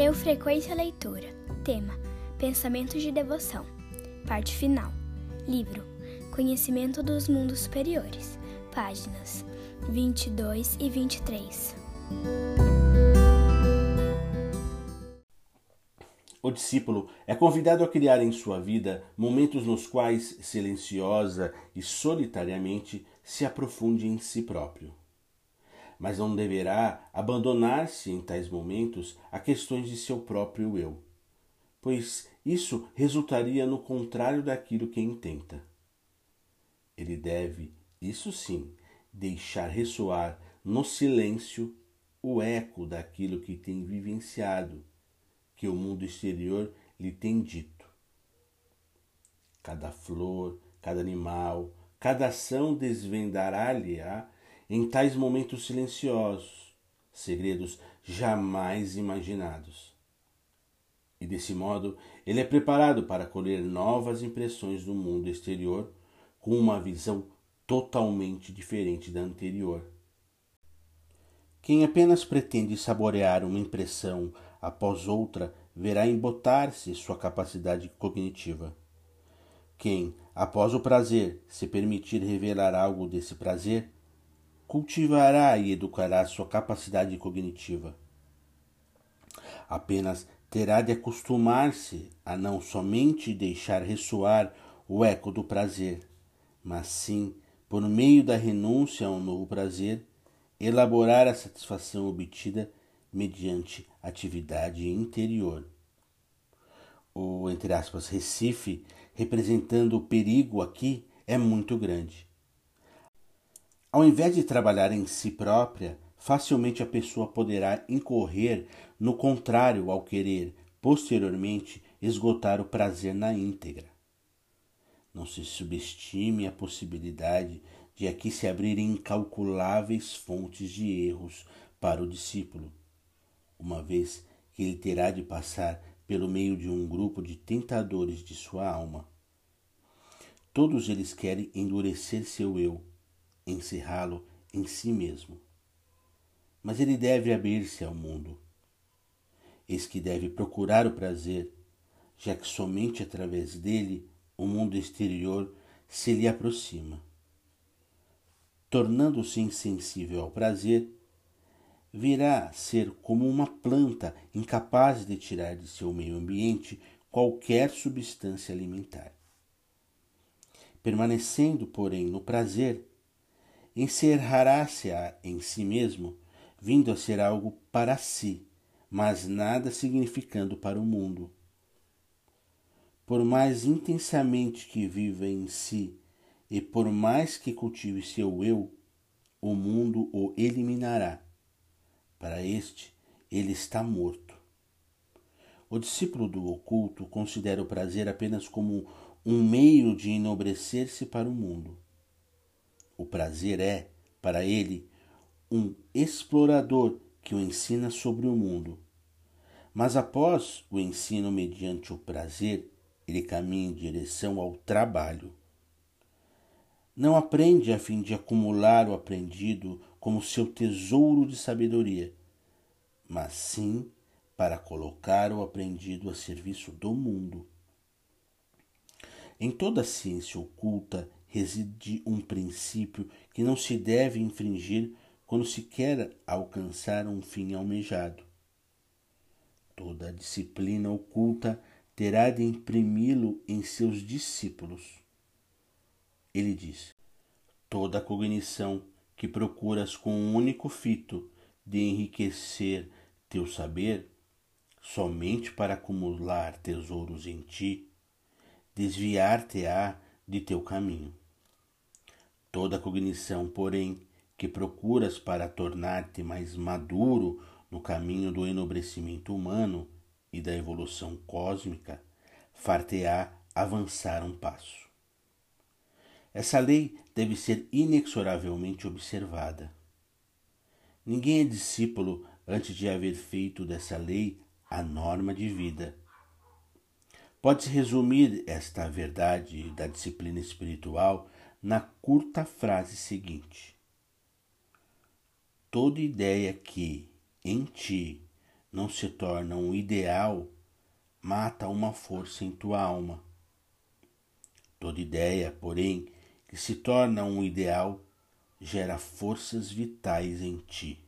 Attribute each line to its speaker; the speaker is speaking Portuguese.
Speaker 1: Eu frequento a leitura. Tema: Pensamentos de devoção. Parte final. Livro: Conhecimento dos Mundos Superiores. Páginas 22 e 23.
Speaker 2: O discípulo é convidado a criar em sua vida momentos nos quais, silenciosa e solitariamente, se aprofunde em si próprio. Mas não deverá abandonar-se em tais momentos a questões de seu próprio eu, pois isso resultaria no contrário daquilo que intenta. Ele deve, isso sim, deixar ressoar no silêncio o eco daquilo que tem vivenciado que o mundo exterior lhe tem dito. Cada flor, cada animal, cada ação desvendará-lhe-á em tais momentos silenciosos, segredos jamais imaginados. E desse modo, ele é preparado para colher novas impressões do mundo exterior com uma visão totalmente diferente da anterior. Quem apenas pretende saborear uma impressão após outra, verá embotar-se sua capacidade cognitiva. Quem, após o prazer, se permitir revelar algo desse prazer, cultivará e educará sua capacidade cognitiva. Apenas terá de acostumar-se a não somente deixar ressoar o eco do prazer, mas sim, por meio da renúncia a um novo prazer, elaborar a satisfação obtida mediante atividade interior. O, entre aspas, Recife, representando o perigo aqui, é muito grande. Ao invés de trabalhar em si própria, facilmente a pessoa poderá incorrer no contrário ao querer, posteriormente, esgotar o prazer na íntegra. Não se subestime a possibilidade de aqui se abrirem incalculáveis fontes de erros para o discípulo uma vez que ele terá de passar pelo meio de um grupo de tentadores de sua alma. Todos eles querem endurecer seu eu, encerrá-lo em si mesmo. Mas ele deve abrir-se ao mundo. Eis que deve procurar o prazer, já que somente através dele o mundo exterior se lhe aproxima. Tornando-se insensível ao prazer, virá ser como uma planta incapaz de tirar de seu meio ambiente qualquer substância alimentar. Permanecendo, porém, no prazer, encerrará-se-á em si mesmo, vindo a ser algo para si, mas nada significando para o mundo. Por mais intensamente que viva em si e por mais que cultive seu eu, o mundo o eliminará para este, ele está morto. O discípulo do oculto considera o prazer apenas como um meio de enobrecer-se para o mundo. O prazer é, para ele, um explorador que o ensina sobre o mundo. Mas após o ensino mediante o prazer, ele caminha em direção ao trabalho. Não aprende a fim de acumular o aprendido como seu tesouro de sabedoria, mas sim para colocar o aprendido a serviço do mundo. Em toda ciência oculta reside um princípio que não se deve infringir quando se quer alcançar um fim almejado. Toda disciplina oculta terá de imprimi-lo em seus discípulos. Ele diz: toda cognição que procuras com um único fito de enriquecer teu saber somente para acumular tesouros em ti, desviar-te-á de teu caminho. Toda cognição, porém, que procuras para tornar-te mais maduro no caminho do enobrecimento humano e da evolução cósmica, far-te-á avançar um passo. Essa lei deve ser inexoravelmente observada. Ninguém é discípulo antes de haver feito dessa lei a norma de vida. Pode-se resumir esta verdade da disciplina espiritual na curta frase seguinte: Toda ideia que, em ti, não se torna um ideal, mata uma força em tua alma. Toda ideia, porém, que se torna um ideal, gera forças vitais em ti.